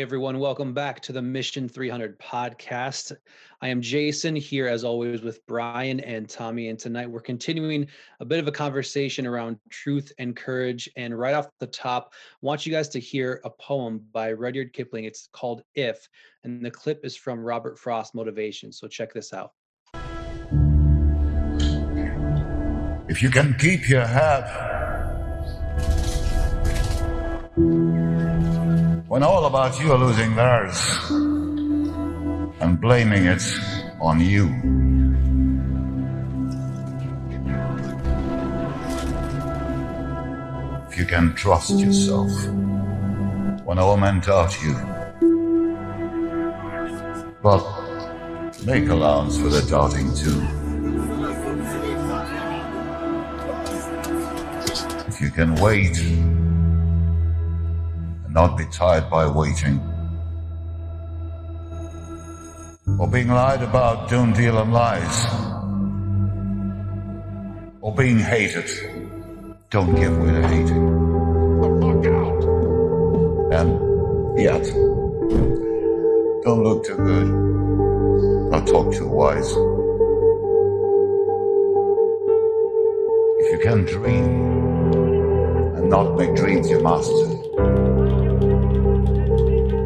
everyone. Welcome back to the Mission 300 podcast. I am Jason here, as always, with Brian and Tommy. And tonight we're continuing a bit of a conversation around truth and courage. And right off the top, I want you guys to hear a poem by Rudyard Kipling. It's called If, and the clip is from Robert Frost Motivation. So check this out. If you can keep your head when all about you are losing theirs and blaming it on you. If you can trust yourself when all men doubt you, but make allowance for the doubting too. If you can wait not be tired by waiting. Or being lied about, don't deal in lies. Or being hated, don't give way to hating. The fuck out! And yet, don't look too good, or talk too wise. If you can dream and not make dreams your master,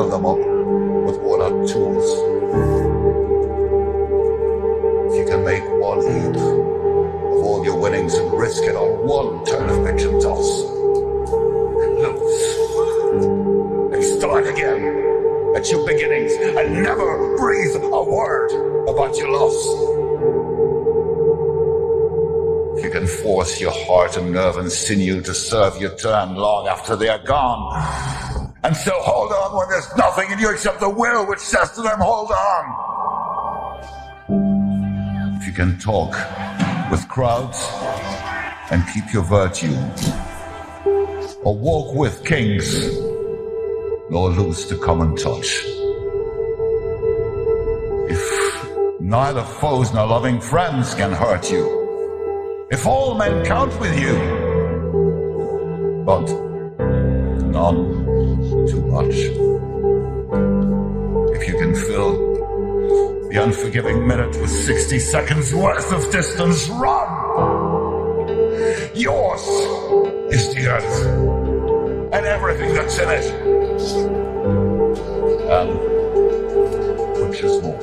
build them up with are tools. If you can make one heap of all your winnings and risk it on one turn of pitch and toss, lose and start again at your beginnings and never breathe a word about your loss. If you can force your heart and nerve and sinew to serve your turn long after they are gone, and so hold on when there's nothing in you except the will which says to them, hold on. If you can talk with crowds and keep your virtue, or walk with kings, nor lose the common touch. If neither foes nor loving friends can hurt you, if all men count with you, but none much. If you can fill the unforgiving minute with 60 seconds worth of distance, run! Yours is the earth and everything that's in it. And which is more,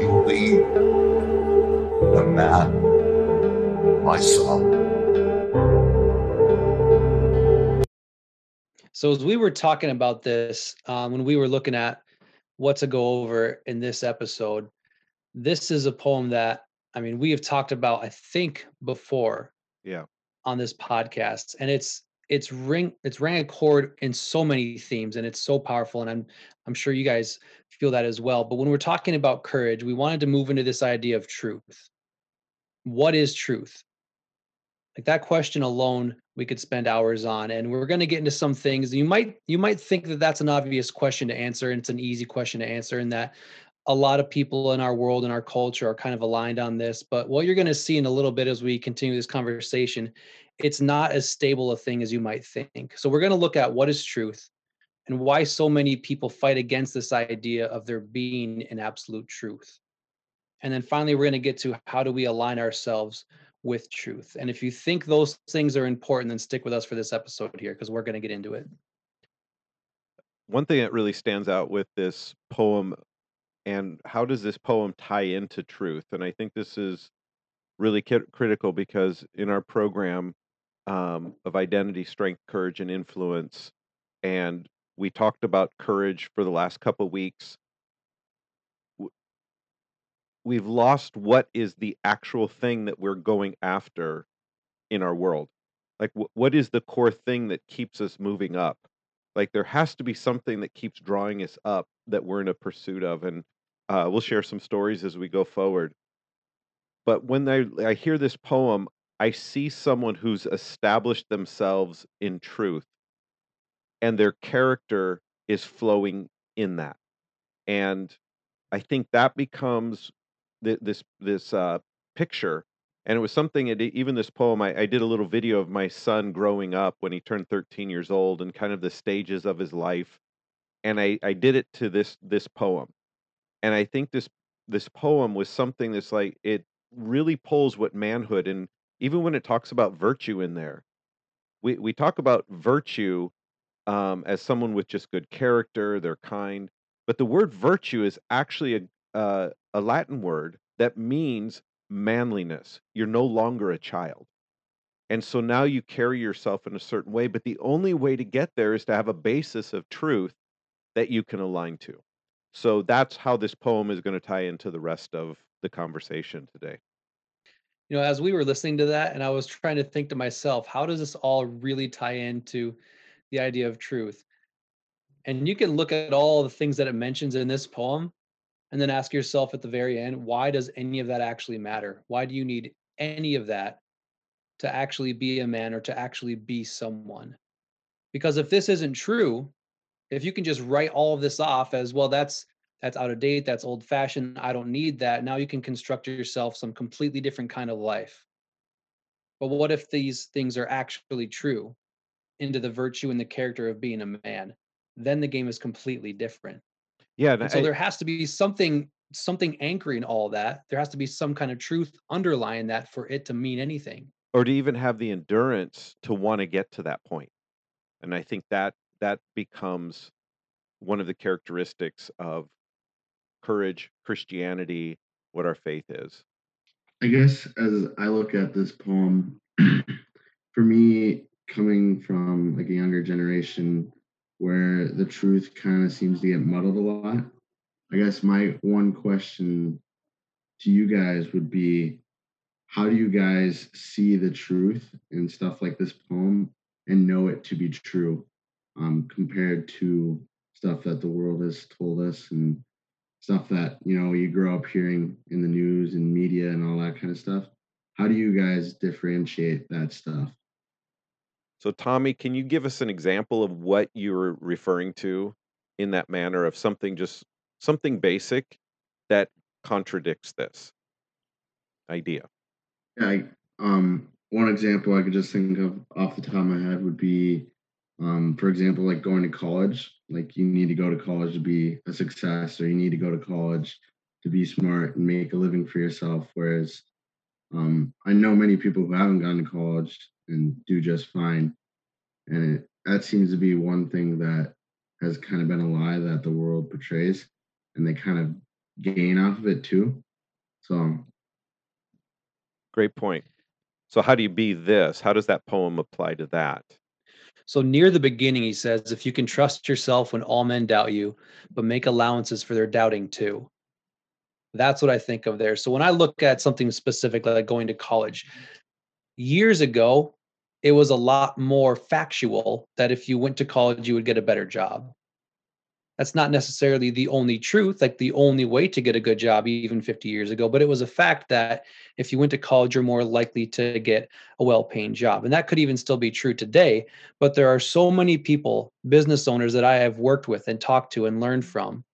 you'll be the man, my son. So as we were talking about this, um, when we were looking at what to go over in this episode, this is a poem that I mean we have talked about I think before. Yeah. On this podcast, and it's it's ring it's rang a chord in so many themes, and it's so powerful, and I'm I'm sure you guys feel that as well. But when we're talking about courage, we wanted to move into this idea of truth. What is truth? Like that question alone we could spend hours on and we're going to get into some things you might you might think that that's an obvious question to answer and it's an easy question to answer and that a lot of people in our world and our culture are kind of aligned on this but what you're going to see in a little bit as we continue this conversation it's not as stable a thing as you might think. So we're going to look at what is truth and why so many people fight against this idea of there being an absolute truth. And then finally we're going to get to how do we align ourselves with truth. And if you think those things are important, then stick with us for this episode here because we're going to get into it. One thing that really stands out with this poem and how does this poem tie into truth? And I think this is really ki- critical because in our program um, of identity, strength, courage, and influence, and we talked about courage for the last couple weeks we've lost what is the actual thing that we're going after in our world like wh- what is the core thing that keeps us moving up Like there has to be something that keeps drawing us up that we're in a pursuit of, and uh, we'll share some stories as we go forward. But when I I hear this poem, I see someone who's established themselves in truth, and their character is flowing in that. And I think that becomes th- this this uh, picture, and it was something. It, even this poem, I, I did a little video of my son growing up when he turned 13 years old, and kind of the stages of his life, and I I did it to this this poem, and I think this this poem was something that's like it really pulls what manhood and even when it talks about virtue in there, we we talk about virtue um, as someone with just good character, they're kind. But the word virtue is actually a uh, a Latin word that means manliness. You're no longer a child. And so now you carry yourself in a certain way, but the only way to get there is to have a basis of truth that you can align to. So that's how this poem is going to tie into the rest of the conversation today. You know, as we were listening to that, and I was trying to think to myself, how does this all really tie into the idea of truth? And you can look at all the things that it mentions in this poem and then ask yourself at the very end, why does any of that actually matter? Why do you need any of that to actually be a man or to actually be someone? Because if this isn't true, if you can just write all of this off as well, that's that's out of date, that's old fashioned, I don't need that. Now you can construct yourself some completely different kind of life. But what if these things are actually true into the virtue and the character of being a man? Then the game is completely different. Yeah, and And so I, there has to be something something anchoring all that. There has to be some kind of truth underlying that for it to mean anything. or to even have the endurance to want to get to that point. And I think that that becomes one of the characteristics of courage, Christianity, what our faith is. I guess as I look at this poem, for me, coming from like a younger generation where the truth kind of seems to get muddled a lot, I guess my one question to you guys would be how do you guys see the truth in stuff like this poem and know it to be true um, compared to stuff that the world has told us and stuff that you know you grow up hearing in the news and media and all that kind of stuff? How do you guys differentiate that stuff So, Tommy, can you give us an example of what you're referring to in that manner of something just something basic that contradicts this idea? yeah I, um one example i could just think of off the top of my head would be um for example like going to college like you need to go to college to be a success or you need to go to college to be smart and make a living for yourself whereas um i know many people who haven't gone to college and do just fine and it, that seems to be one thing that has kind of been a lie that the world portrays and they kind of gain off of it too so Great point. So, how do you be this? How does that poem apply to that? So near the beginning, he says, if you can trust yourself when all men doubt you, but make allowances for their doubting too. That's what I think of there. So when I look at something specific like going to college, years ago, it was a lot more factual that if you went to college, you would get a better job. That's not necessarily the only truth, like the only way to get a good job, even 50 years ago. But it was a fact that if you went to college, you're more likely to get a well paying job. And that could even still be true today. But there are so many people, business owners that I have worked with and talked to and learned from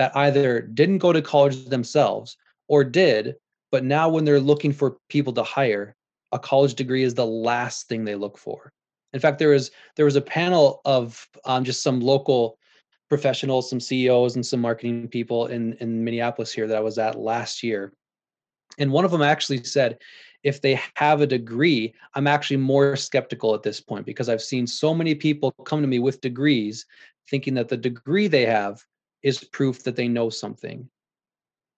that either didn't go to college themselves or did, but now when they're looking for people to hire, a college degree is the last thing they look for. In fact, there was there was a panel of um, just some local professionals, some CEOs, and some marketing people in in Minneapolis here that I was at last year, and one of them actually said, if they have a degree, I'm actually more skeptical at this point because I've seen so many people come to me with degrees, thinking that the degree they have is proof that they know something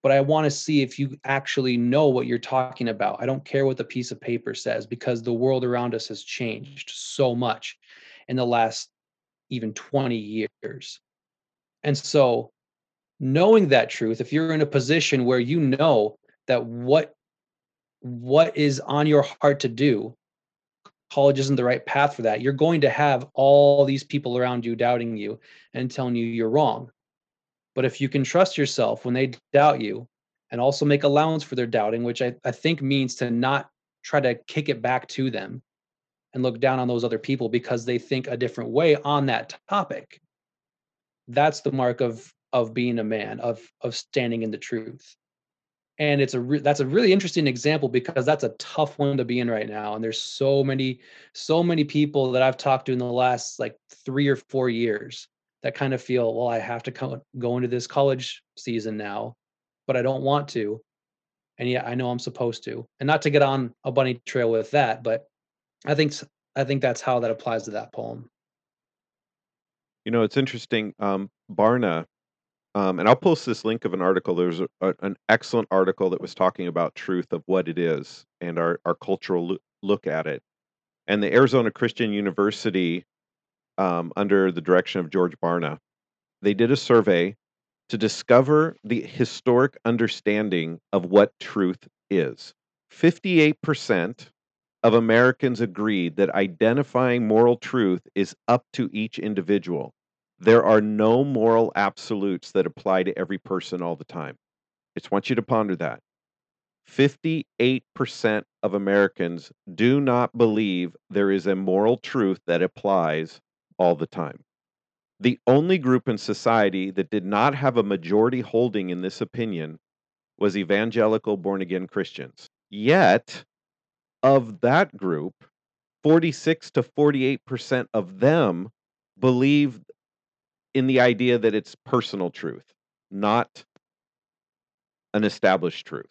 but I want to see if you actually know what you're talking about. I don't care what the piece of paper says because the world around us has changed so much in the last even 20 years. And so, knowing that truth, if you're in a position where you know that what what is on your heart to do college isn't the right path for that. You're going to have all these people around you doubting you and telling you you're wrong. But if you can trust yourself when they doubt you and also make allowance for their doubting, which I, I think means to not try to kick it back to them and look down on those other people because they think a different way on that topic. That's the mark of of being a man, of of standing in the truth and it's a re- that's a really interesting example because that's a tough one to be in right now and there's so many so many people that i've talked to in the last like three or four years that kind of feel well i have to come, go into this college season now but i don't want to and yet i know i'm supposed to and not to get on a bunny trail with that but i think i think that's how that applies to that poem You know, it's interesting. Um, Barna um, and I'll post this link of an article. There's a, a, an excellent article that was talking about truth of what it is and our, our cultural lo- look at it. And the Arizona Christian University, um, under the direction of George Barna, they did a survey to discover the historic understanding of what truth is. 58% of Americans agreed that identifying moral truth is up to each individual. There are no moral absolutes that apply to every person all the time. I just want you to ponder that. 58% of Americans do not believe there is a moral truth that applies all the time. The only group in society that did not have a majority holding in this opinion was evangelical born again Christians. Yet, of that group, 46 to 48% of them believe in the idea that it's personal truth, not an established truth.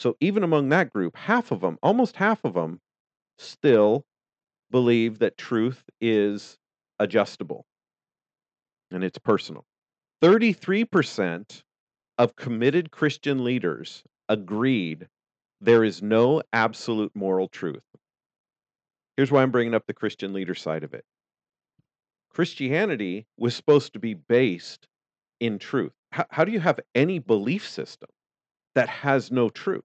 So even among that group, half of them, almost half of them, still believe that truth is adjustable and it's personal. 33% of committed Christian leaders agreed there is no absolute moral truth. Here's why I'm bringing up the Christian leader side of it. Christianity was supposed to be based in truth. How, how do you have any belief system that has no truth?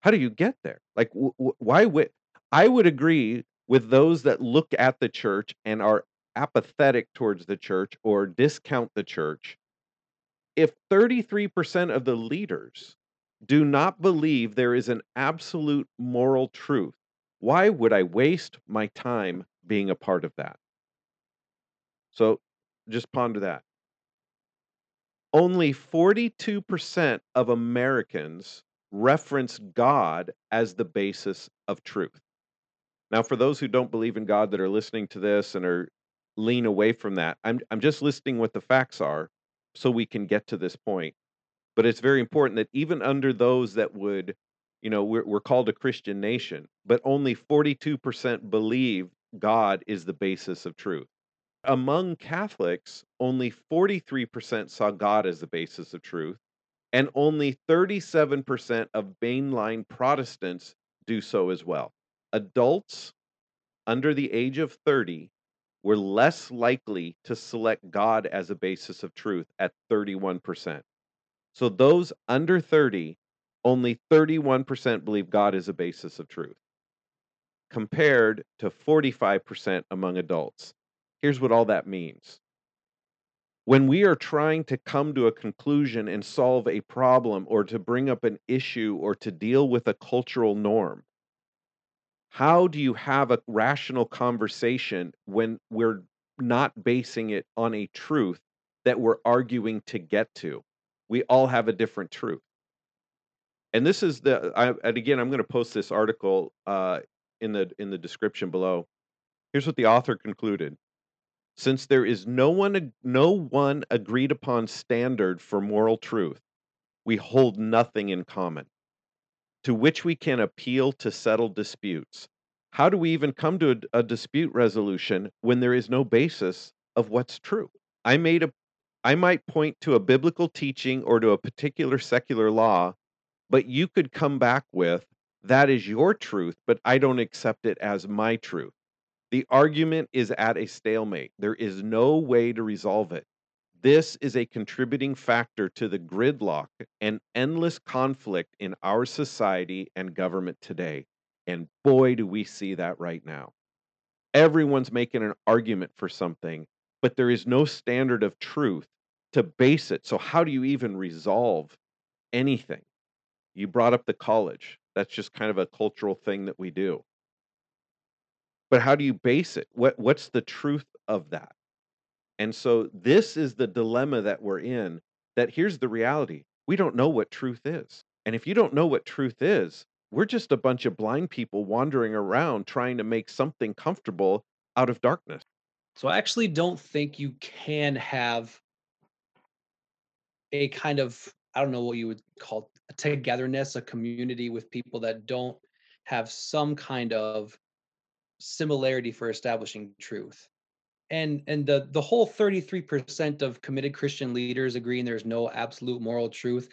How do you get there? Like, w- w- why would I would agree with those that look at the church and are apathetic towards the church or discount the church. If 33% of the leaders do not believe there is an absolute moral truth, why would I waste my time being a part of that? So just ponder that. Only 42% of Americans reference God as the basis of truth. Now, for those who don't believe in God that are listening to this and are lean away from that, I'm I'm just listing what the facts are so we can get to this point. But it's very important that even under those that would, you know, we're, we're called a Christian nation, but only 42% believe God is the basis of truth among Catholics, only 43% saw God as the basis of truth, and only 37% of mainline Protestants do so as well. Adults under the age of 30 were less likely to select God as a basis of truth at 31%. So those under 30, only 31% believe God is a basis of truth, compared to 45% among adults. Here's what all that means. When we are trying to come to a conclusion and solve a problem or to bring up an issue or to deal with a cultural norm, how do you have a rational conversation when we're not basing it on a truth that we're arguing to get to? We all have a different truth. And this is the I, and again I'm going to post this article uh, in the in the description below. Here's what the author concluded. Since there is no one no one agreed upon standard for moral truth, we hold nothing in common, to which we can appeal to settle disputes. How do we even come to a, a dispute resolution when there is no basis of what's true? I made a I might point to a biblical teaching or to a particular secular law, but you could come back with that is your truth, but I don't accept it as my truth. The argument is at a stalemate. There is no way to resolve it. This is a contributing factor to the gridlock and endless conflict in our society and government today. And boy, do we see that right now. Everyone's making an argument for something, but there is no standard of truth to base it. So, how do you even resolve anything? You brought up the college. That's just kind of a cultural thing that we do. But how do you base it? What what's the truth of that? And so this is the dilemma that we're in that here's the reality. We don't know what truth is. And if you don't know what truth is, we're just a bunch of blind people wandering around trying to make something comfortable out of darkness. So I actually don't think you can have a kind of I don't know what you would call togetherness, a community with people that don't have some kind of similarity for establishing truth. And and the the whole 33% of committed Christian leaders agreeing there's no absolute moral truth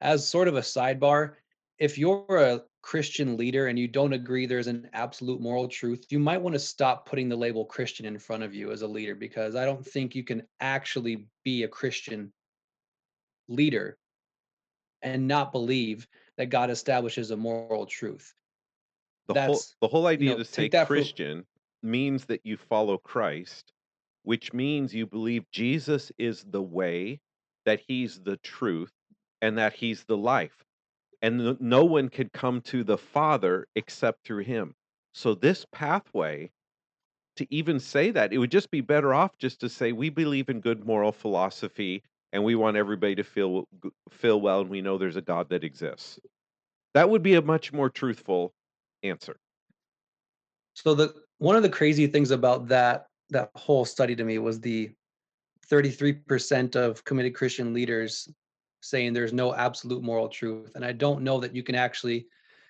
as sort of a sidebar, if you're a Christian leader and you don't agree there's an absolute moral truth, you might want to stop putting the label Christian in front of you as a leader because I don't think you can actually be a Christian leader and not believe that God establishes a moral truth. The whole the whole you idea know, to say that for Christian means that you follow Christ, which means you believe Jesus is the way, that he's the truth, and that he's the life. And no one could come to the Father except through him. So this pathway to even say that, it would just be better off just to say we believe in good moral philosophy and we want everybody to feel feel well and we know there's a God that exists. That would be a much more truthful answer. so the one of the crazy things about that that whole study to me was the 33% of committed Christian leaders saying there's no absolute moral truth. And I don't know that you can actually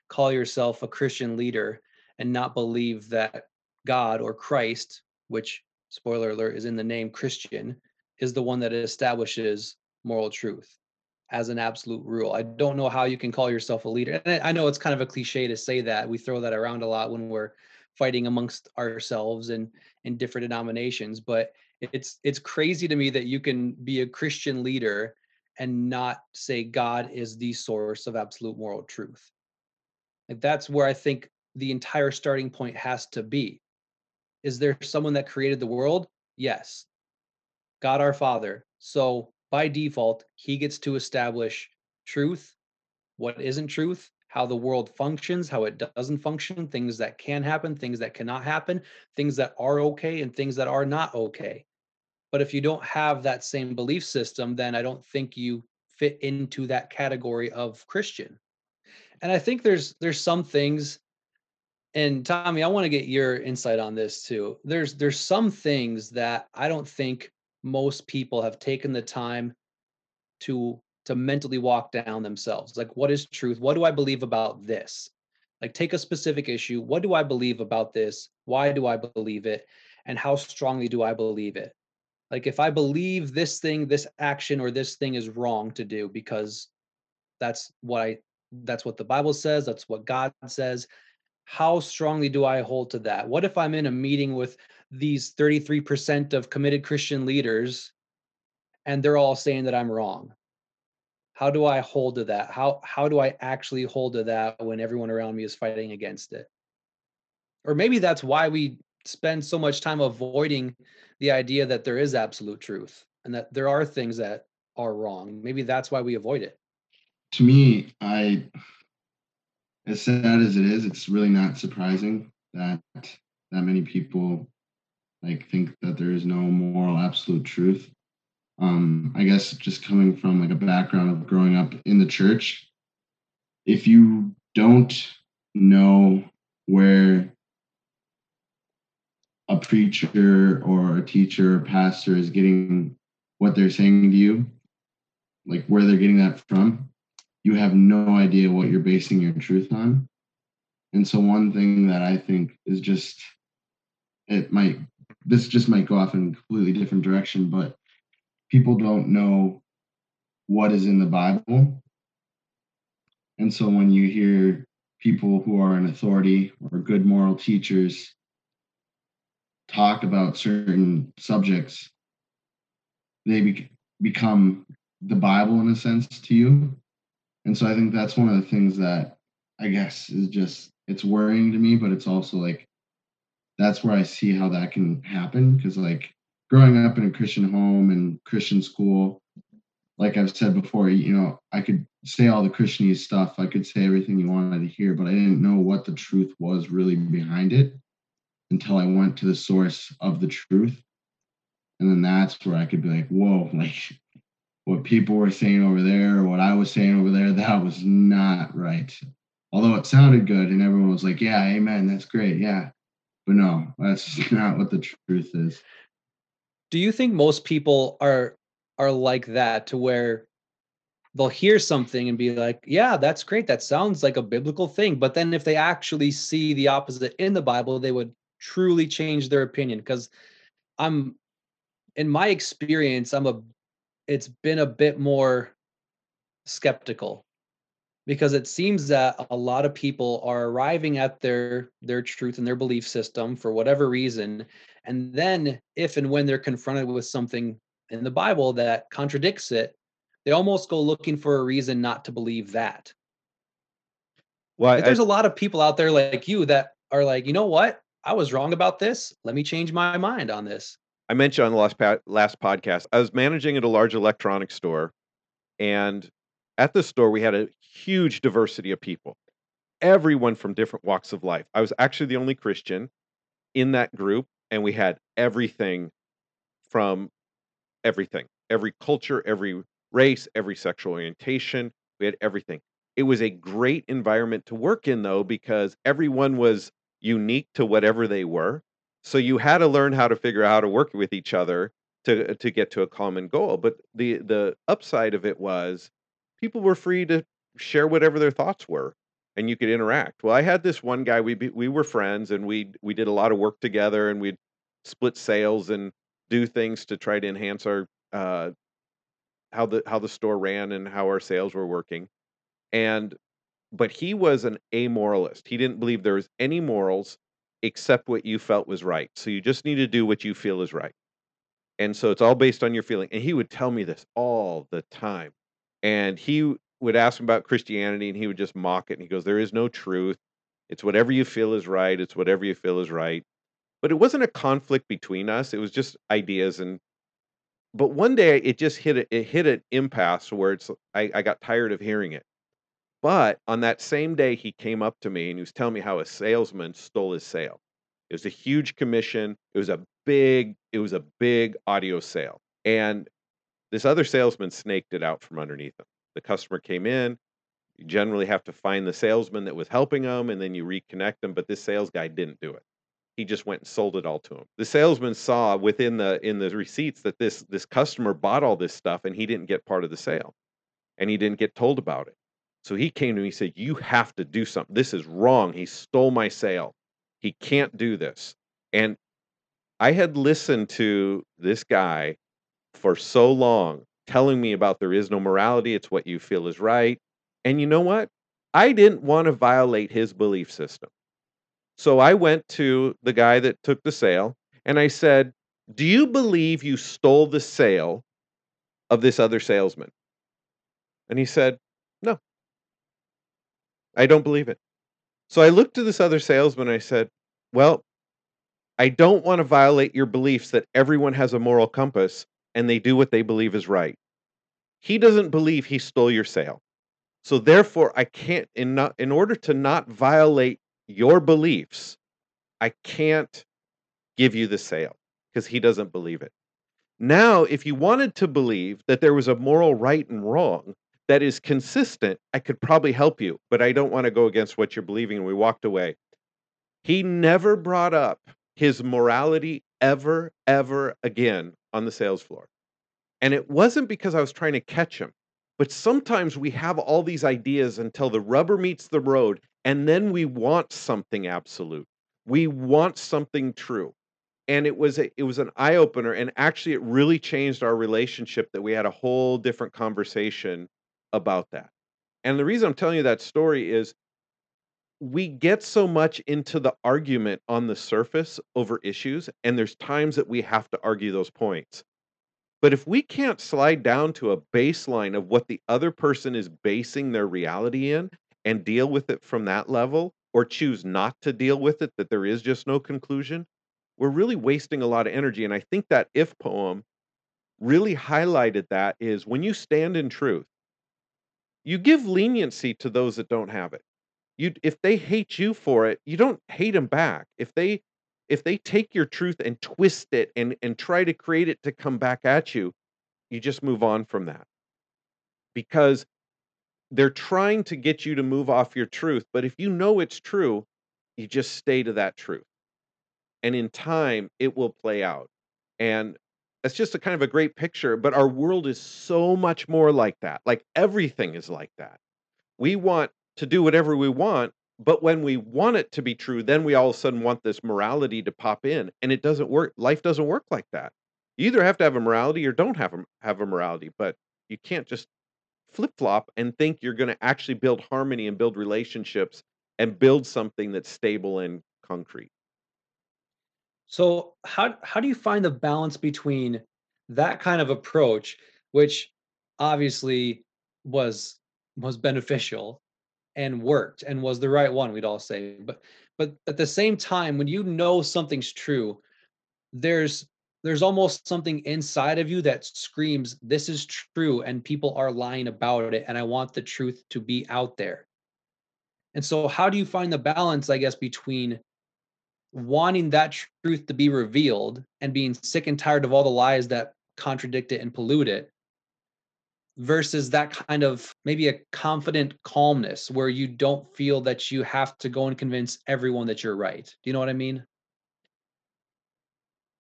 call yourself a Christian leader and not believe that God or Christ, which spoiler alert is in the name Christian, is the one that establishes moral truth as an absolute rule. I don't know how you can call yourself a leader. And I know it's kind of a cliche to say that. We throw that around a lot when we're fighting amongst ourselves and in different denominations, but it's it's crazy to me that you can be a Christian leader and not say God is the source of absolute moral truth. Like that's where I think the entire starting point has to be. Is there someone that created the world? Yes. God our Father. So by default, he gets to establish truth, what isn't truth, how the world functions, how it doesn't function, things that can happen, things that cannot happen, things that are okay, and things that are not okay. But if you don't have that same belief system, then I don't think you fit into that category of Christian. And I think there's there's some things and Tommy, I want to get your insight on this too. There's there's some things that I don't think most people have taken the time to to mentally walk down themselves. Like what is truth? What do I believe about this? Like take a specific issue. What do I believe about this? Why do I believe it? And how strongly do I believe it? Like if I believe this thing, this action or this thing is wrong to do because that's what I that's what the Bible says, that's what God says how strongly do I hold to that? What if I'm in a meeting with these 33% of committed Christian leaders and they're all saying that I'm wrong? How do I hold to that? How how do I actually hold to that when everyone around me is fighting against it? Or maybe that's why we spend so much time avoiding the idea that there is absolute truth and that there are things that are wrong. Maybe that's why we avoid it. To me, I as sad as it is, it's really not surprising that that many people like think that there is no moral absolute truth. Um, I guess just coming from like a background of growing up in the church, if you don't know where a preacher or a teacher or pastor is getting what they're saying to you, like where they're getting that from, you have no idea what you're basing your truth on. And so one thing that I think is just it might this just might go off in a completely different direction, but people don't know what is in the Bible. And so when you hear people who are in authority or good moral teachers talk about certain subjects, they be- become the Bible in a sense to you. And so I think that's one of the things that I guess is just it's worrying to me, but it's also like that's where I see how that can happen because like growing up in a Christian home and Christian school, like I've said before, you know, I could say all the Christianese stuff, I could say everything you wanted to hear, but I didn't know what the truth was really behind it until I went to the source of the truth. And then that's where I could be like, whoa, like what people were saying over there what I was saying over there, that was not right. Although it sounded good and everyone was like, yeah, amen, that's great. Yeah. But no, that's not what the truth is. Do you think most people are are like that to where they'll hear something and be like, yeah, that's great. That sounds like a biblical thing. But then if they actually see the opposite in the Bible, they would truly change their opinion. Because I'm in my experience, I'm a it's been a bit more skeptical because it seems that a lot of people are arriving at their their truth and their belief system for whatever reason and then if and when they're confronted with something in the bible that contradicts it they almost go looking for a reason not to believe that. Well, I, there's a lot of people out there like you that are like you know what? I was wrong about this. Let me change my mind on this. I mentioned on the last last podcast, I was managing at a large electronics store, and at the store we had a huge diversity of people, everyone from different walks of life. I was actually the only Christian in that group, and we had everything from everything, every culture, every race, every sexual orientation. We had everything. It was a great environment to work in, though, because everyone was unique to whatever they were. So you had to learn how to figure out how to work with each other to to get to a common goal. But the the upside of it was people were free to share whatever their thoughts were, and you could interact. Well, I had this one guy. We we were friends, and we we did a lot of work together, and we'd split sales and do things to try to enhance our uh, how the how the store ran and how our sales were working. And but he was an amoralist. He didn't believe there was any morals except what you felt was right. So you just need to do what you feel is right. And so it's all based on your feeling. And he would tell me this all the time. And he would ask me about Christianity and he would just mock it. And he goes, There is no truth. It's whatever you feel is right. It's whatever you feel is right. But it wasn't a conflict between us. It was just ideas. And but one day it just hit a, it hit an impasse where it's I, I got tired of hearing it. But on that same day, he came up to me and he was telling me how a salesman stole his sale. It was a huge commission. It was a big, it was a big audio sale. And this other salesman snaked it out from underneath him. The customer came in. You generally have to find the salesman that was helping them and then you reconnect them. But this sales guy didn't do it. He just went and sold it all to him. The salesman saw within the in the receipts that this this customer bought all this stuff and he didn't get part of the sale. And he didn't get told about it. So he came to me and said, You have to do something. This is wrong. He stole my sale. He can't do this. And I had listened to this guy for so long telling me about there is no morality. It's what you feel is right. And you know what? I didn't want to violate his belief system. So I went to the guy that took the sale and I said, Do you believe you stole the sale of this other salesman? And he said, No. I don't believe it. So I looked to this other salesman and I said, Well, I don't want to violate your beliefs that everyone has a moral compass and they do what they believe is right. He doesn't believe he stole your sale. So therefore I can't in not in order to not violate your beliefs, I can't give you the sale because he doesn't believe it. Now, if you wanted to believe that there was a moral right and wrong that is consistent, I could probably help you, but I don't want to go against what you're believing. And we walked away. He never brought up his morality ever, ever again on the sales floor. And it wasn't because I was trying to catch him, but sometimes we have all these ideas until the rubber meets the road, and then we want something absolute. We want something true and it was a, it was an eye opener and actually it really changed our relationship that we had a whole different conversation about that and the reason i'm telling you that story is we get so much into the argument on the surface over issues and there's times that we have to argue those points but if we can't slide down to a baseline of what the other person is basing their reality in and deal with it from that level or choose not to deal with it, that there is just no conclusion, we're really wasting a lot of energy. And I think that if poem really highlighted that is when you stand in truth, you give leniency to those that don't have it. You if they hate you for it, you don't hate them back. If they if they take your truth and twist it and and try to create it to come back at you, you just move on from that. Because they're trying to get you to move off your truth, but if you know it's true, you just stay to that truth. And in time, it will play out. And that's just a kind of a great picture, but our world is so much more like that. Like everything is like that. We want to do whatever we want, but when we want it to be true, then we all of a sudden want this morality to pop in, and it doesn't work. Life doesn't work like that. You either have to have a morality or don't have a, have a morality, but you can't just flip flop and think you're going to actually build harmony and build relationships and build something that's stable and concrete. So how how do you find the balance between that kind of approach, which obviously was was beneficial and worked and was the right one, we'd all say. But but at the same time, when you know something's true, there's there's almost something inside of you that screams, This is true, and people are lying about it, and I want the truth to be out there. And so how do you find the balance, I guess, between wanting that truth to be revealed and being sick and tired of all the lies that contradict it and pollute it versus that kind of maybe a confident calmness where you don't feel that you have to go and convince everyone that you're right. Do you know what I mean?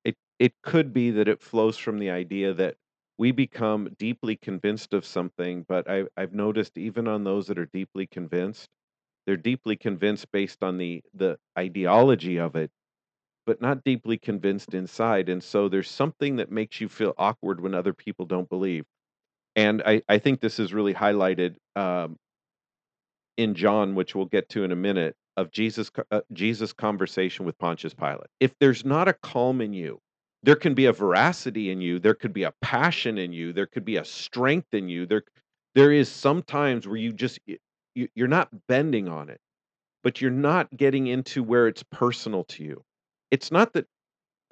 It it could be that it flows from the idea that we become deeply convinced of something, but I, I've noticed even on those that are deeply convinced, they're deeply convinced based on the the ideology of it, but not deeply convinced inside. And so there's something that makes you feel awkward when other people don't believe. And I, I think this is really highlighted um, in John, which we'll get to in a minute, of Jesus uh, Jesus conversation with Pontius Pilate. If there's not a calm in you, there can be a veracity in you, there could be a passion in you, there could be a strength in you. There there is sometimes where you just you, you're not bending on it, but you're not getting into where it's personal to you. It's not that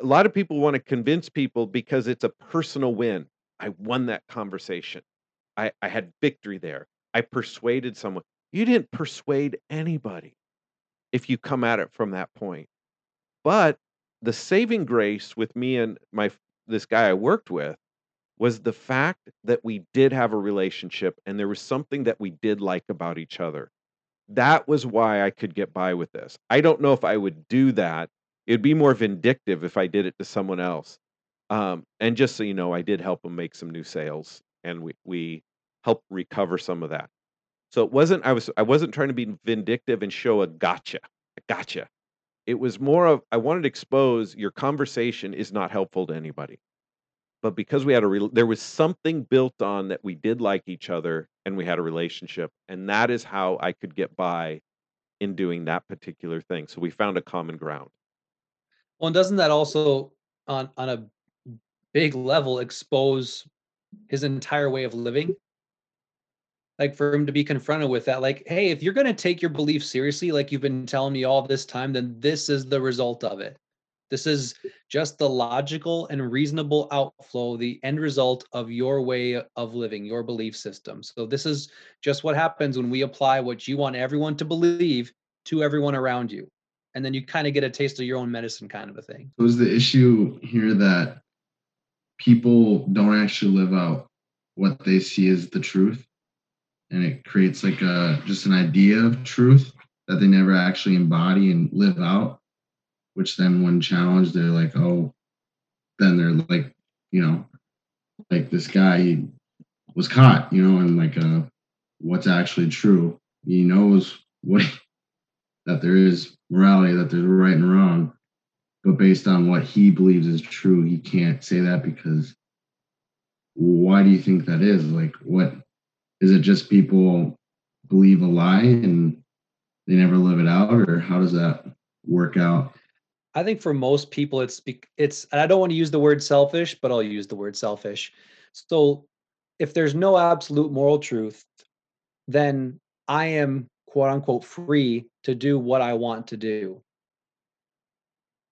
a lot of people want to convince people because it's a personal win. I won that conversation. I, I had victory there. I persuaded someone. You didn't persuade anybody if you come at it from that point. But the saving grace with me and my this guy I worked with was the fact that we did have a relationship and there was something that we did like about each other. That was why I could get by with this. I don't know if I would do that. It'd be more vindictive if I did it to someone else. Um, and just so you know, I did help him make some new sales and we, we helped recover some of that. So it wasn't I was I wasn't trying to be vindictive and show a gotcha. A gotcha. It was more of I wanted to expose your conversation is not helpful to anybody but because we had a re- there was something built on that we did like each other and we had a relationship and that is how i could get by in doing that particular thing so we found a common ground well and doesn't that also on on a big level expose his entire way of living like for him to be confronted with that like hey if you're going to take your belief seriously like you've been telling me all this time then this is the result of it this is just the logical and reasonable outflow, the end result of your way of living, your belief system. So, this is just what happens when we apply what you want everyone to believe to everyone around you. And then you kind of get a taste of your own medicine, kind of a thing. Is the issue here that people don't actually live out what they see as the truth? And it creates like a just an idea of truth that they never actually embody and live out which then when challenged, they're like, oh, then they're like, you know, like this guy was caught, you know, and like uh, what's actually true. He knows what that there is morality, that there's right and wrong, but based on what he believes is true, he can't say that because why do you think that is? Like, what is it? Just people believe a lie and they never live it out, or how does that work out? I think for most people, it's it's. I don't want to use the word selfish, but I'll use the word selfish. So, if there's no absolute moral truth, then I am quote unquote free to do what I want to do.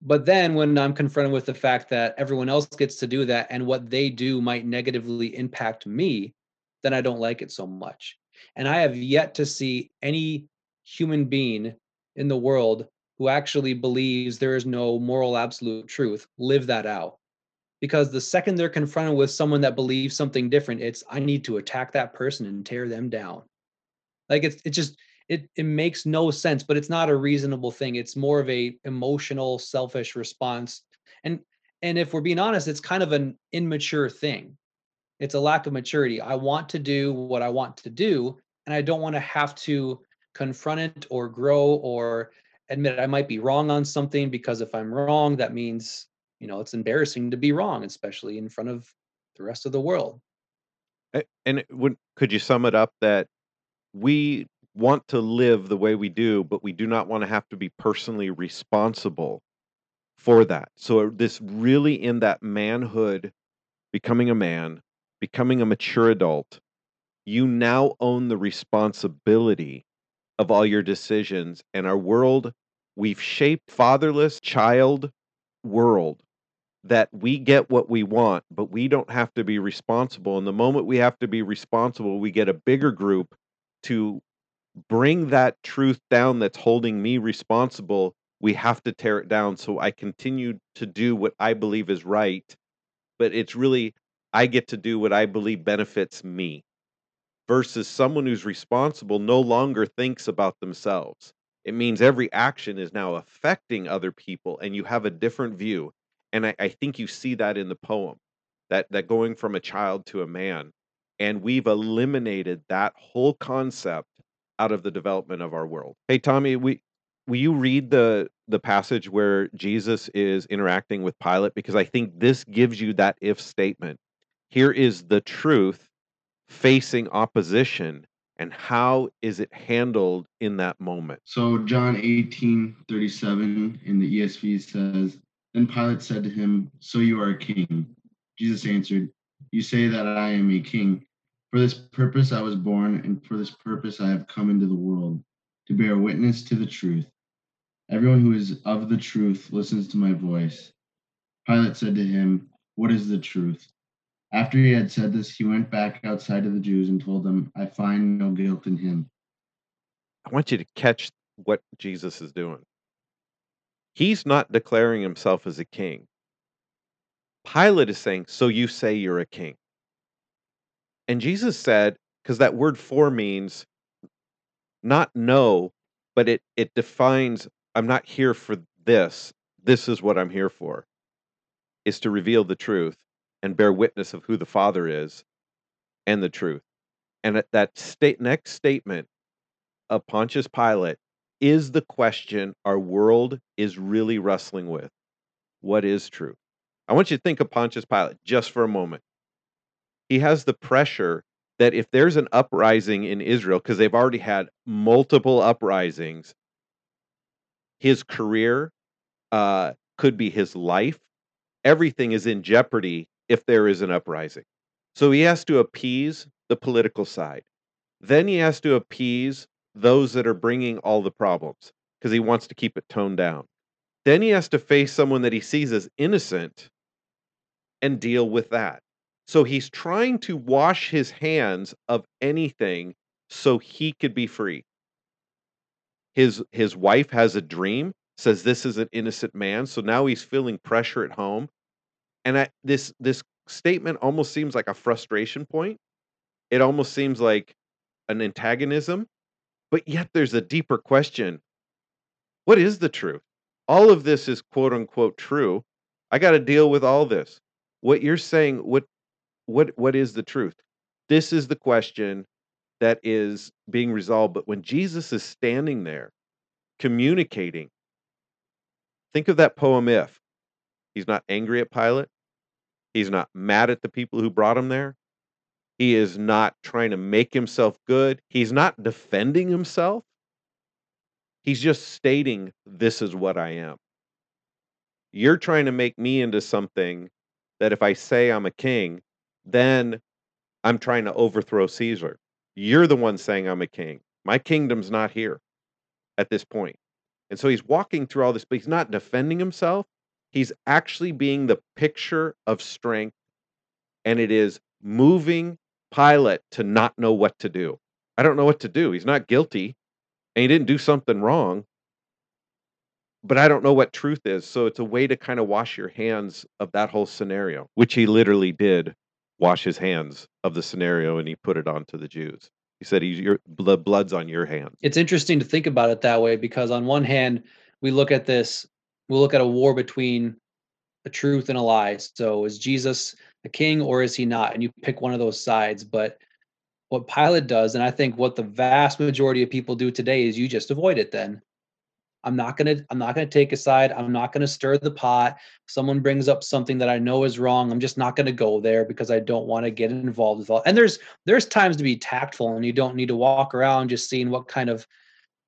But then when I'm confronted with the fact that everyone else gets to do that and what they do might negatively impact me, then I don't like it so much. And I have yet to see any human being in the world who actually believes there is no moral absolute truth live that out. Because the second they're confronted with someone that believes something different, it's I need to attack that person and tear them down. Like it's it just it it makes no sense, but it's not a reasonable thing. It's more of a emotional, selfish response. And and if we're being honest, it's kind of an immature thing. It's a lack of maturity. I want to do what I want to do, and I don't want to have to confront it or grow or admit I might be wrong on something because if I'm wrong, that means, you know, it's embarrassing to be wrong, especially in front of the rest of the world. And would could you sum it up that we want to live the way we do, but we do not want to have to be personally responsible for that. So uh, this really in that manhood, becoming a man, becoming a mature adult, you now own the responsibility of all your decisions. And our world, we've shaped fatherless child world that we get what we want, but we don't have to be responsible. And the moment we have to be responsible, we get a bigger group to bring that truth down that's holding me responsible. We have to tear it down. So I continue to do what I believe is right, but it's really, I get to do what I believe benefits me versus someone who's responsible no longer thinks about themselves. It means every action is now affecting other people and you have a different view. And I, I think you see that in the poem, that that going from a child to a man. And we've eliminated that whole concept out of the development of our world. Hey Tommy, we will you read the the passage where Jesus is interacting with Pilate because I think this gives you that if statement. Here is the truth facing opposition and how is it handled in that moment? So John 18, 37 in the ESV says, Then Pilate said to him, So you are a king. Jesus answered, You say that I am a king. For this purpose I was born, and for this purpose I have come into the world, to bear witness to the truth. Everyone who is of the truth listens to my voice. Pilate said to him, What is the truth? After he had said this, he went back outside to the Jews and told them, I find no guilt in him. I want you to catch what Jesus is doing. He's not declaring himself as a king. Pilate is saying, So you say you're a king. And Jesus said, because that word for means not no, but it it defines I'm not here for this. This is what I'm here for. Is to reveal the truth and bear witness of who the Father is and the truth. And at that state next statement of Pontius Pilate is the question our world is really wrestling with. What is true? I want you to think of Pontius Pilate just for a moment. He has the pressure that if there's an uprising in Israel, because they've already had multiple uprisings, his career uh, could be his life. Everything is in jeopardy if there is an uprising. So he has to appease the political side. Then he has to appease those that are bringing all the problems because he wants to keep it toned down. Then he has to face someone that he sees as innocent and deal with that. So he's trying to wash his hands of anything so he could be free. His his wife has a dream, says this is an innocent man, so now he's feeling pressure at home and I, this this statement almost seems like a frustration point. It almost seems like an antagonism, but yet there's a deeper question. What is the truth? All of this is quote unquote true. I got to deal with all this. What you're saying, what what what is the truth? This is the question that is being resolved. But when Jesus is standing there communicating, think of that poem if. He's not angry at Pilate. He's not mad at the people who brought him there. He is not trying to make himself good. He's not defending himself. He's just stating, This is what I am. You're trying to make me into something that if I say I'm a king, then I'm trying to overthrow Caesar. You're the one saying I'm a king. My kingdom's not here at this point. And so he's walking through all this, but he's not defending himself. He's actually being the picture of strength, and it is moving Pilate to not know what to do. I don't know what to do. He's not guilty, and he didn't do something wrong, but I don't know what truth is. So it's a way to kind of wash your hands of that whole scenario, which he literally did wash his hands of the scenario, and he put it onto the Jews. He said, "He's your the blood's on your hands." It's interesting to think about it that way because on one hand, we look at this, we look at a war between a truth and a lie. So is Jesus a king or is he not? And you pick one of those sides. But what Pilate does, and I think what the vast majority of people do today is you just avoid it then. I'm not gonna I'm not gonna take a side. I'm not gonna stir the pot. Someone brings up something that I know is wrong. I'm just not gonna go there because I don't want to get involved with all. And there's there's times to be tactful, and you don't need to walk around just seeing what kind of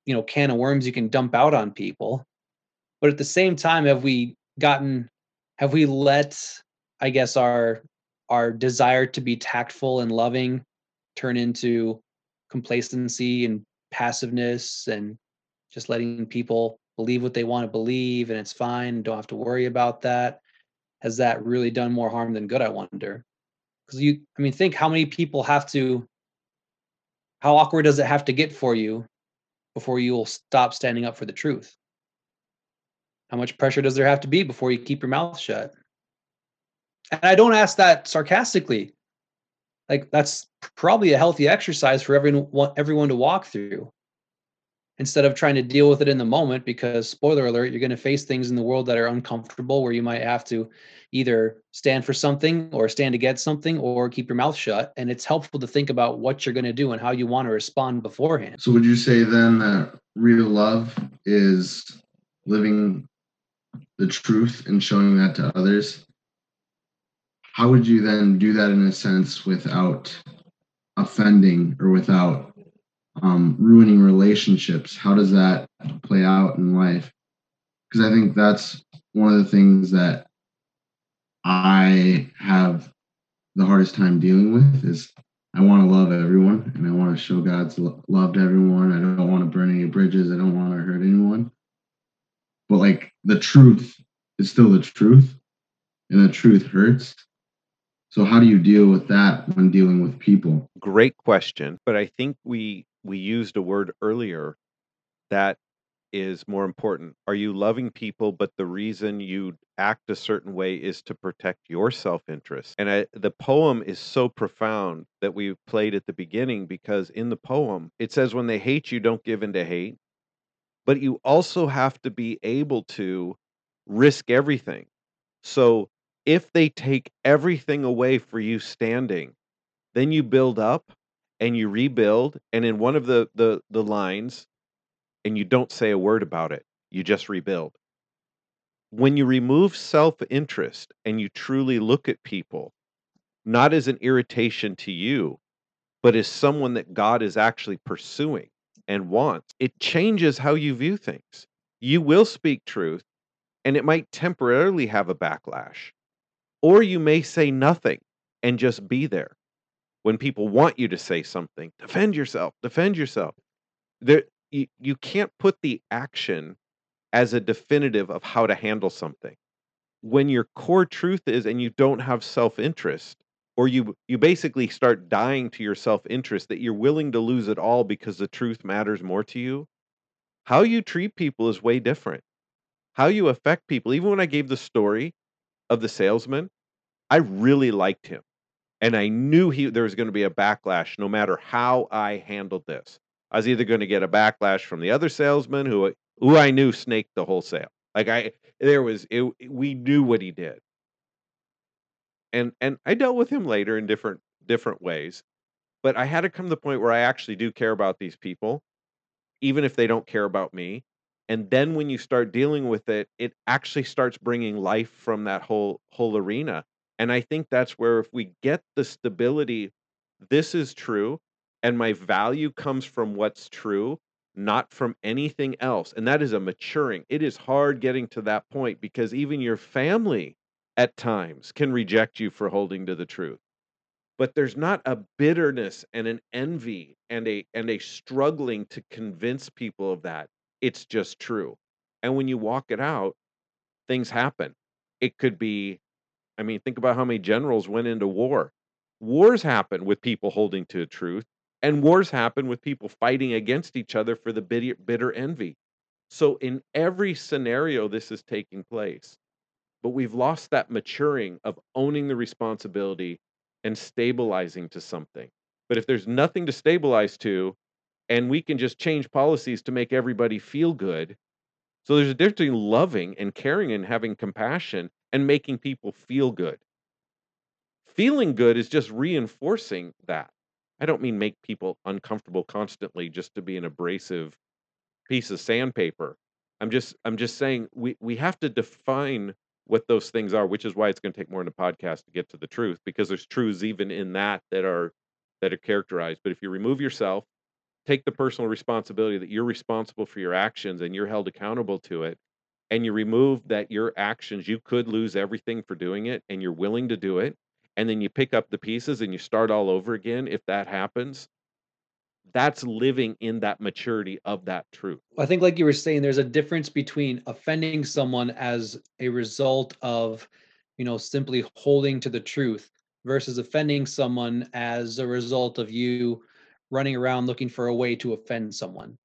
you know can of worms you can dump out on people. But at the same time, have we gotten have we let I guess our our desire to be tactful and loving turn into complacency and passiveness and just letting people believe what they want to believe and it's fine don't have to worry about that. Has that really done more harm than good i wonder? Because you i mean think how many people have to how awkward does it have to get for you before you will stop standing up for the truth? How much pressure does there have to be before you keep your mouth shut? And i don't ask that sarcastically. Like that's probably a healthy exercise for everyone everyone to walk through instead of trying to deal with it in the moment because spoiler alert you're going to face things in the world that are uncomfortable where you might have to either stand for something or stand against something or keep your mouth shut. And it's helpful to think about what you're going to do and how you want to respond beforehand. So would you say then that real love is living the truth and showing that to others? How would you then do that in a sense without offending or without um, ruining relationships. How does that play out in life? Because I think that's one of the things that I have the hardest time dealing with is I want to love everyone and I want to show God's love to everyone. I don't want to burn any bridges. I don't want to hurt anyone. But like the truth is still the truth and the truth hurts. So how do you deal with that when dealing with people? Great question, but I think we we used a word earlier that is more important. Are you loving people, but the reason you act a certain way is to protect your self interest? And I, the poem is so profound that we played at the beginning because in the poem, it says, When they hate you, don't give in to hate. But you also have to be able to risk everything. So if they take everything away for you standing, then you build up and you rebuild and in one of the the the lines and you don't say a word about it you just rebuild. When you remove self-interest and you truly look at people not as an irritation to you but as someone that God is actually pursuing and wants it changes how you view things. You will speak truth and it might temporarily have a backlash or you may say nothing and just be there when people want you to say something defend yourself defend yourself. There you, you can't put the action as a definitive of how to handle something. When your core truth is and you don't have self-interest or you you basically start dying to your self-interest that you're willing to lose it all because the truth matters more to you how you treat people is way different. How you affect people even when i gave the story of the salesman i really liked him and I knew he there was going to be a backlash no matter how I handled this. I was either going to get a backlash from the other salesman who who I knew snaked the whole sale. Like I there was it, we knew what he did. And and I dealt with him later in different different ways. But I had to come to the point where I actually do care about these people even if they don't care about me. And then when you start dealing with it, it actually starts bringing life from that whole whole arena and I think that's where if we get the stability, this is true, and my value comes from what's true, not from anything else. And that is a maturing. It is hard getting to that point because even your family at times can reject you for holding to the truth. but there's not a bitterness and an envy and a and a struggling to convince people of that. It's just true. And when you walk it out, things happen. It could be I mean, think about how many generals went into war. Wars happen with people holding to a truth, and wars happen with people fighting against each other for the bitter, bitter envy. So, in every scenario, this is taking place. But we've lost that maturing of owning the responsibility and stabilizing to something. But if there's nothing to stabilize to, and we can just change policies to make everybody feel good, so there's a difference between loving and caring and having compassion and making people feel good. Feeling good is just reinforcing that. I don't mean make people uncomfortable constantly just to be an abrasive piece of sandpaper. I'm just I'm just saying we we have to define what those things are, which is why it's going to take more in a podcast to get to the truth because there's truths even in that that are that are characterized. But if you remove yourself, take the personal responsibility that you're responsible for your actions and you're held accountable to it, and you remove that your actions you could lose everything for doing it and you're willing to do it and then you pick up the pieces and you start all over again if that happens that's living in that maturity of that truth I think, like you were saying, there's a difference between offending someone as a result of, you know, simply holding to the truth versus offending someone as a result of you running around looking for a way to offend someone.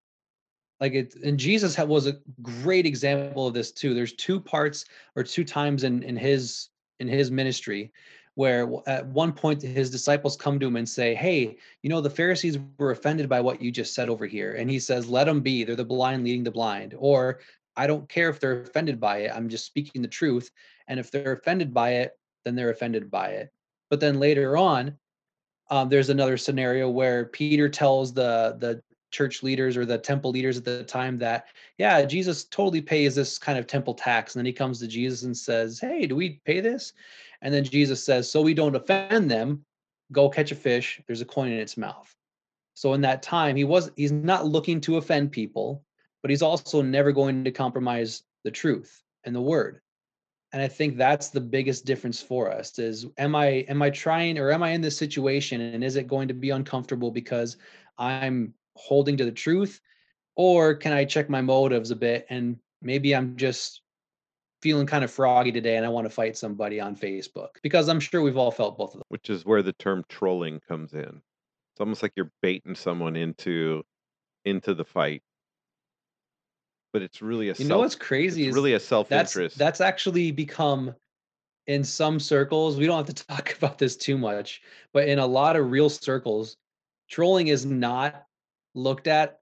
Like it, and Jesus was a great example of this too. There's two parts or two times in in his in his ministry where at one point his disciples come to him and say, "Hey, you know the Pharisees were offended by what you just said over here," and he says, "Let them be. They're the blind leading the blind." Or I don't care if they're offended by it. I'm just speaking the truth, and if they're offended by it, then they're offended by it. But then later on, um, there's another scenario where Peter tells the the church leaders or the temple leaders at the time that yeah jesus totally pays this kind of temple tax. And then he comes to jesus and says hey do we pay this? And then jesus says so we don't offend them. Go catch a fish. There's a coin in its mouth. So in that time he was he's not looking to offend people but he's also never going to compromise the truth and the word. And i think that's the biggest difference for us is am i am i trying or am i in this situation and is it going to be uncomfortable because i'm holding to the truth or can i check my motives a bit and maybe i'm just feeling kind of froggy today and i want to fight somebody on facebook? Because i'm sure we've all felt both of them which is where the term trolling comes in. It's almost like you're baiting someone into into the fight. But it's really a you know self what's crazy it's is really a self-interest. that's actually become in some circles we don't have to talk about this too much but in a lot of real circles trolling is not looked at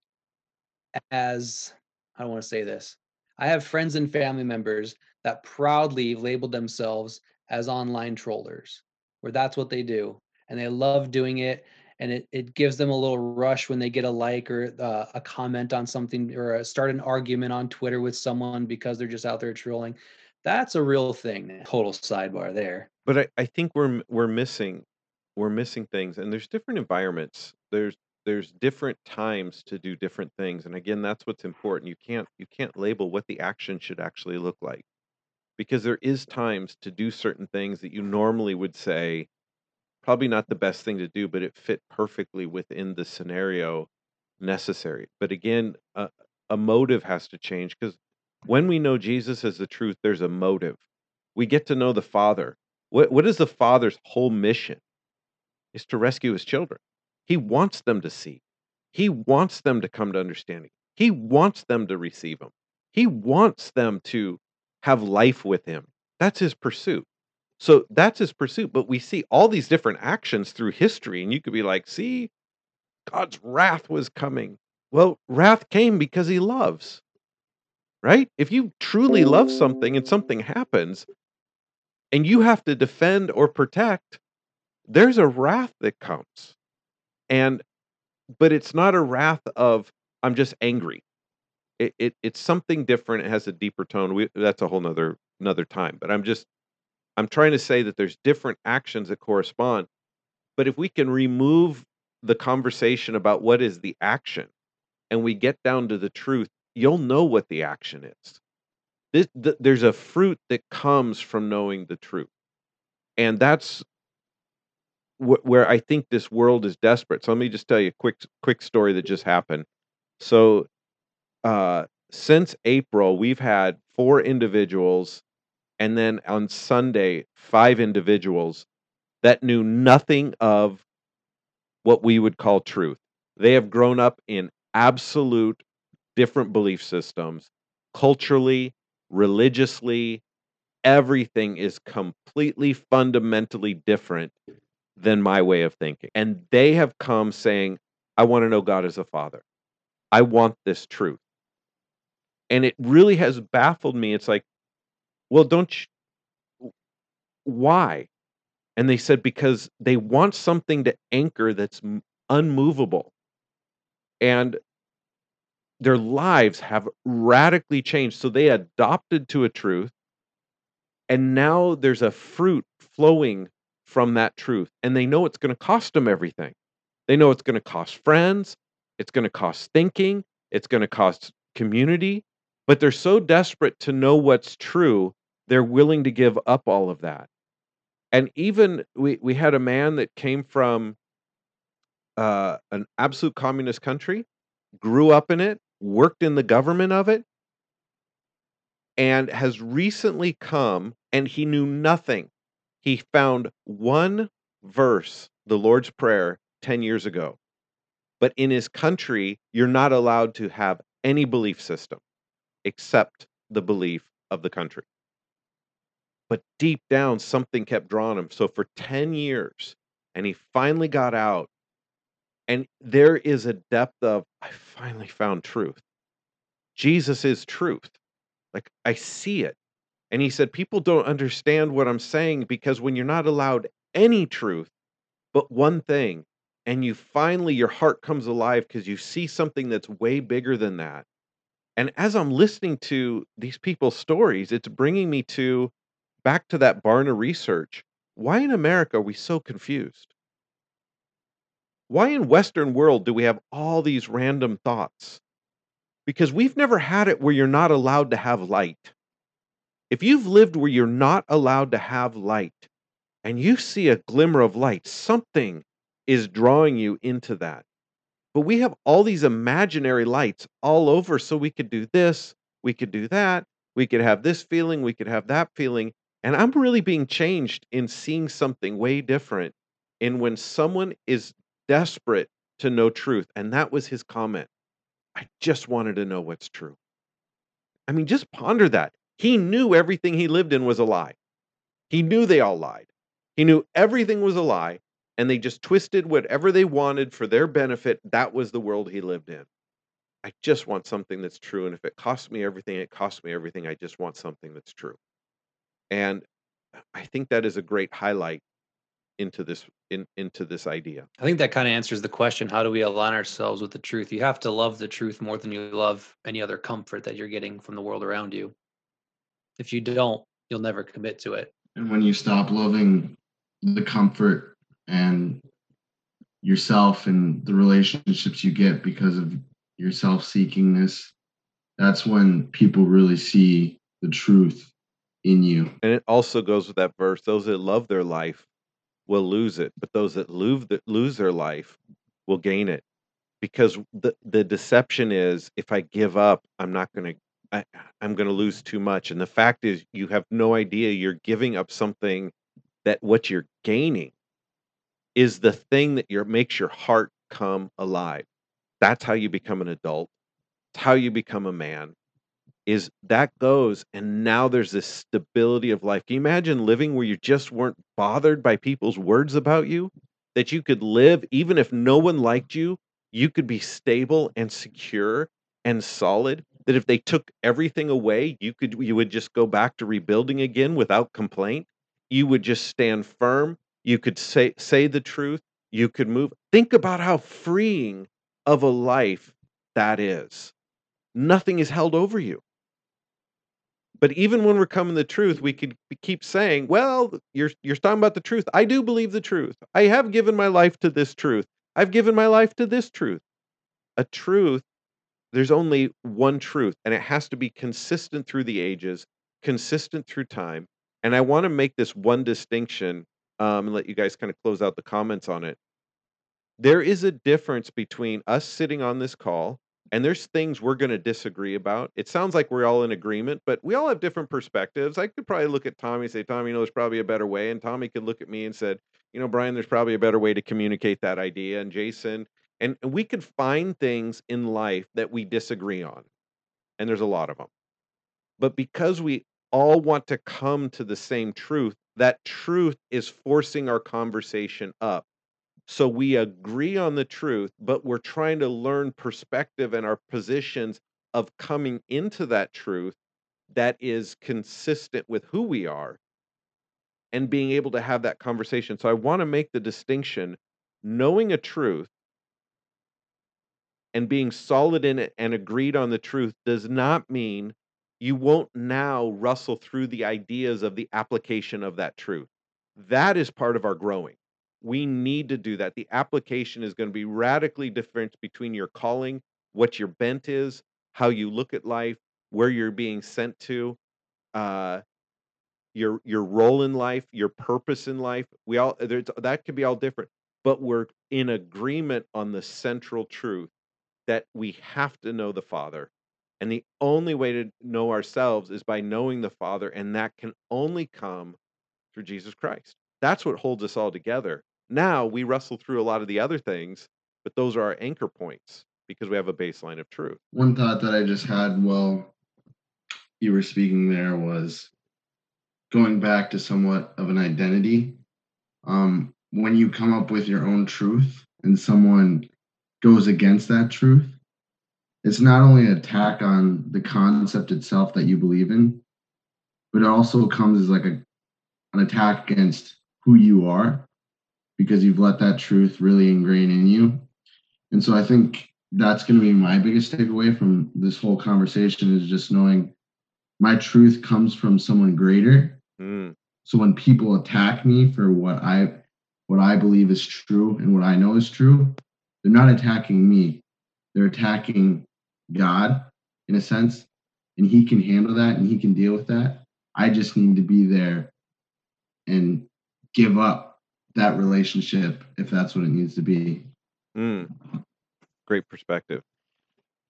as I don't want to say this. I have friends and family members that proudly labeled themselves as online trollers, where that's what they do. And they love doing it. And it, it gives them a little rush when they get a like or uh, a comment on something or a, start an argument on Twitter with someone because they're just out there trolling. That's a real thing. Total sidebar there. but I, I think we're we're missing we're missing things and there's different environments there's there's different times to do different things and again that's what's important you can't you can't label what the action should actually look like because there is times to do certain things that you normally would say probably not the best thing to do but it fit perfectly within the scenario necessary but again a, a motive has to change because when we know jesus as the truth there's a motive we get to know the father what, what is the father's whole mission? Is to rescue his children he wants them to see. He wants them to come to understanding. He wants them to receive him. He wants them to have life with him. That's his pursuit. So that's his pursuit but we see all these different actions through history and you could be like see god's wrath was coming. Well wrath came because he loves right? If you truly love something and something happens and you have to defend or protect there's a wrath that comes and but it's not a wrath of i'm just angry. It, it it's something different it has a deeper tone we, that's a whole nother another time but i'm just i'm trying to say that there's different actions that correspond but if we can remove the conversation about what is the action and we get down to the truth you'll know what the action is. This, th- there's a fruit that comes from knowing the truth and that's wh- where I think this world is desperate. So let me just tell you a quick quick story that just happened. So uh, since April, we've had four individuals, and then on Sunday, five individuals that knew nothing of what we would call truth. They have grown up in absolute different belief systems, culturally, religiously, everything is completely fundamentally different than my way of thinking. And they have come saying, I want to know God as a father. I want this truth. And it really has baffled me. It's like, well, don't you, why? And they said, because they want something to anchor that's unmovable. And their lives have radically changed. So they adopted to a truth. And now there's a fruit flowing from that truth. And they know it's going to cost them everything. They know it's going to cost friends, it's going to cost thinking, it's going to cost community. But they're so desperate to know what's true, they're willing to give up all of that. And even we, we had a man that came from uh, an absolute communist country, grew up in it, worked in the government of it, and has recently come and he knew nothing. He found one verse, the Lord's Prayer, 10 years ago. But in his country, you're not allowed to have any belief system except the belief of the country. But deep down, something kept drawing him. So for 10 years, and he finally got out. And there is a depth of, I finally found truth. Jesus is truth. Like I see it. And he said, People don't understand what I'm saying because when you're not allowed any truth but one thing, and you finally, your heart comes alive because you see something that's way bigger than that. And as I'm listening to these people's stories, it's bringing me to back to that Barna research. Why in America are we so confused? Why in Western world do we have all these random thoughts? Because we've never had it where you're not allowed to have light. If you've lived where you're not allowed to have light and you see a glimmer of light, something is drawing you into that. But we have all these imaginary lights all over. So we could do this, we could do that, we could have this feeling, we could have that feeling. And I'm really being changed in seeing something way different in when someone is desperate to know truth. And that was his comment. I just wanted to know what's true. I mean, just ponder that. He knew everything he lived in was a lie. He knew they all lied. He knew everything was a lie, and they just twisted whatever they wanted for their benefit. That was the world he lived in. I just want something that's true. And if it costs me everything, it costs me everything. I just want something that's true. And I think that is a great highlight into this in, into this idea. I think that kind of answers the question how do we align ourselves with the truth? You have to love the truth more than you love any other comfort that you're getting from the world around you. If you don't, you'll never commit to it. And when you stop loving the comfort and yourself and the relationships you get because of your self seekingness, that's when people really see the truth in you. And it also goes with that verse those that love their life will lose it, but those that lose, that lose their life will gain it. Because the, the deception is if I give up, I'm not going to I, I'm going to lose too much. And the fact is, you have no idea you're giving up something that what you're gaining is the thing that your makes your heart come alive. That's how you become an adult. It's how you become a man. Is that goes, and now there's this stability of life. Can you imagine living where you just weren't bothered by people's words about you? That you could live even if no one liked you, you could be stable and secure and solid that if they took everything away, you could you would just go back to rebuilding again without complaint. You would just stand firm. You could say say the truth. You could move. Think about how freeing of a life that is. Nothing is held over you. But even when we're coming the truth, we could keep saying, "Well, you're you're talking about the truth. I do believe the truth. I have given my life to this truth. I've given my life to this truth." A truth there's only one truth, and it has to be consistent through the ages, consistent through time. And I want to make this one distinction um, and let you guys kind of close out the comments on it. There is a difference between us sitting on this call and there's things we're going to disagree about. It sounds like we're all in agreement, but we all have different perspectives. I could probably look at Tommy and say, Tommy, you know, there's probably a better way. And Tommy could look at me and said, you know, Brian, there's probably a better way to communicate that idea. And Jason, and, we could find things in life that we disagree on. And there's a lot of them. But because we all want to come to the same truth, that truth is forcing our conversation up. So we agree on the truth, but we're trying to learn perspective and our positions of coming into that truth that is consistent with who we are and being able to have that conversation. So I want to make the distinction knowing a truth and being solid in it and agreed on the truth does not mean you won't now rustle through the ideas of the application of that truth. That is part of our growing. We need to do that. The application is going to be radically different between your calling, what your bent is, how you look at life, where you're being sent to, uh, your your role in life, your purpose in life. We all that could be all different, but we're in agreement on the central truth that we have to know the Father. And the only way to know ourselves is by knowing the Father, and that can only come through Jesus Christ. That's what holds us all together. Now we wrestle through a lot of the other things, but those are our anchor points because we have a baseline of truth. One thought that I just had while you were speaking there was going back to somewhat of an identity. Um, when you come up with your own truth and someone goes against that truth, it's not only an attack on the concept itself that you believe in, but it also comes as like a an attack against who you are because you've let that truth really ingrain in you. And so I think that's going to be my biggest takeaway from this whole conversation is just knowing my truth comes from someone greater. Mm. So when people attack me for what I what I believe is true and what I know is true, they're not attacking me. They're attacking God in a sense, and he can handle that and he can deal with that. I just need to be there and give up that relationship if that's what it needs to be. Mm. Great perspective.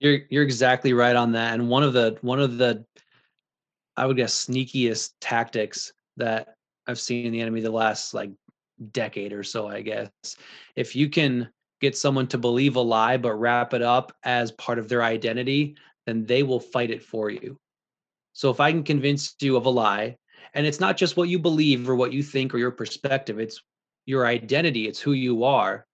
You're you're exactly right on that. And one of the one of the I would guess sneakiest tactics that I've seen in the enemy the last like decade or so, I guess. If you can get someone to believe a lie but wrap it up as part of their identity, then they will fight it for you. So if I can convince you of a lie, and it's not just what you believe or what you think or your perspective, it's your identity, it's who you are,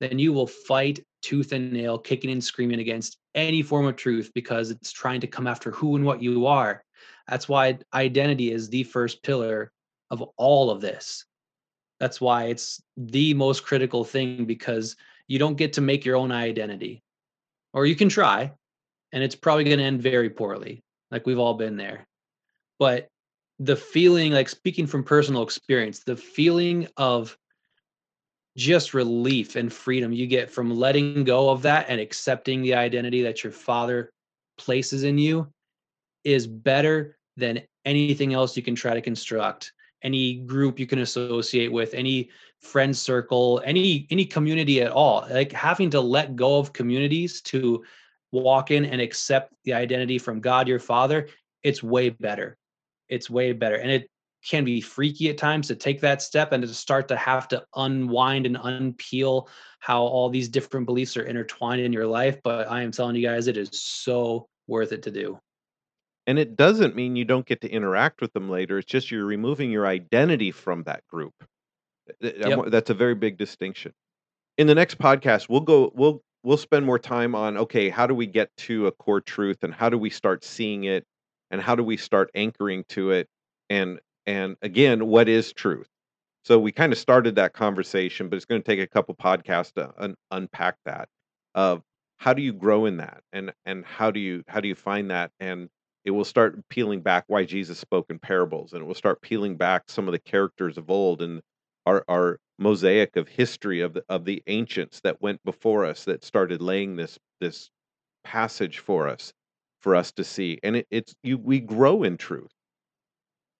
then you will fight tooth and nail, kicking and screaming against any form of truth because it's trying to come after who and what you are. That's why identity is the first pillar of all of this. That's why it's the most critical thing because you don't get to make your own identity. Or you can try, and it's probably going to end very poorly. Like we've all been there. But the feeling, like speaking from personal experience, the feeling of just relief and freedom you get from letting go of that and accepting the identity that your father places in you is better than anything else you can try to construct any group you can associate with any friend circle any any community at all like having to let go of communities to walk in and accept the identity from god your father it's way better. It's way better and it can be freaky at times to take that step and to start to have to unwind and unpeel how all these different beliefs are intertwined in your life but i am telling you guys it is so worth it to do and it doesn't mean you don't get to interact with them later. It's just you're removing your identity from that group. Yep. That's a very big distinction. In the next podcast, we'll go we'll we'll spend more time on okay, how do we get to a core truth and how do we start seeing it and how do we start anchoring to it and and again, what is truth? So we kind of started that conversation, but it's going to take a couple podcasts to un- unpack that. Of how do you grow in that, and and how do you how do you find that, and it will start peeling back why Jesus spoke in parables, and it will start peeling back some of the characters of old and our our mosaic of history of the of the ancients that went before us that started laying this this passage for us for us to see. And it, it's you we grow in truth.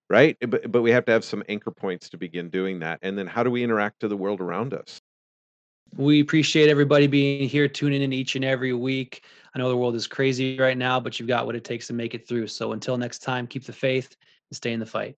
right? But but we have to have some anchor points to begin doing that. And then how do we interact to the world around us? We appreciate everybody being here, tuning in each and every week. I know the world is crazy right now, but you've got what it takes to make it through. So until next time, keep the faith and stay in the fight.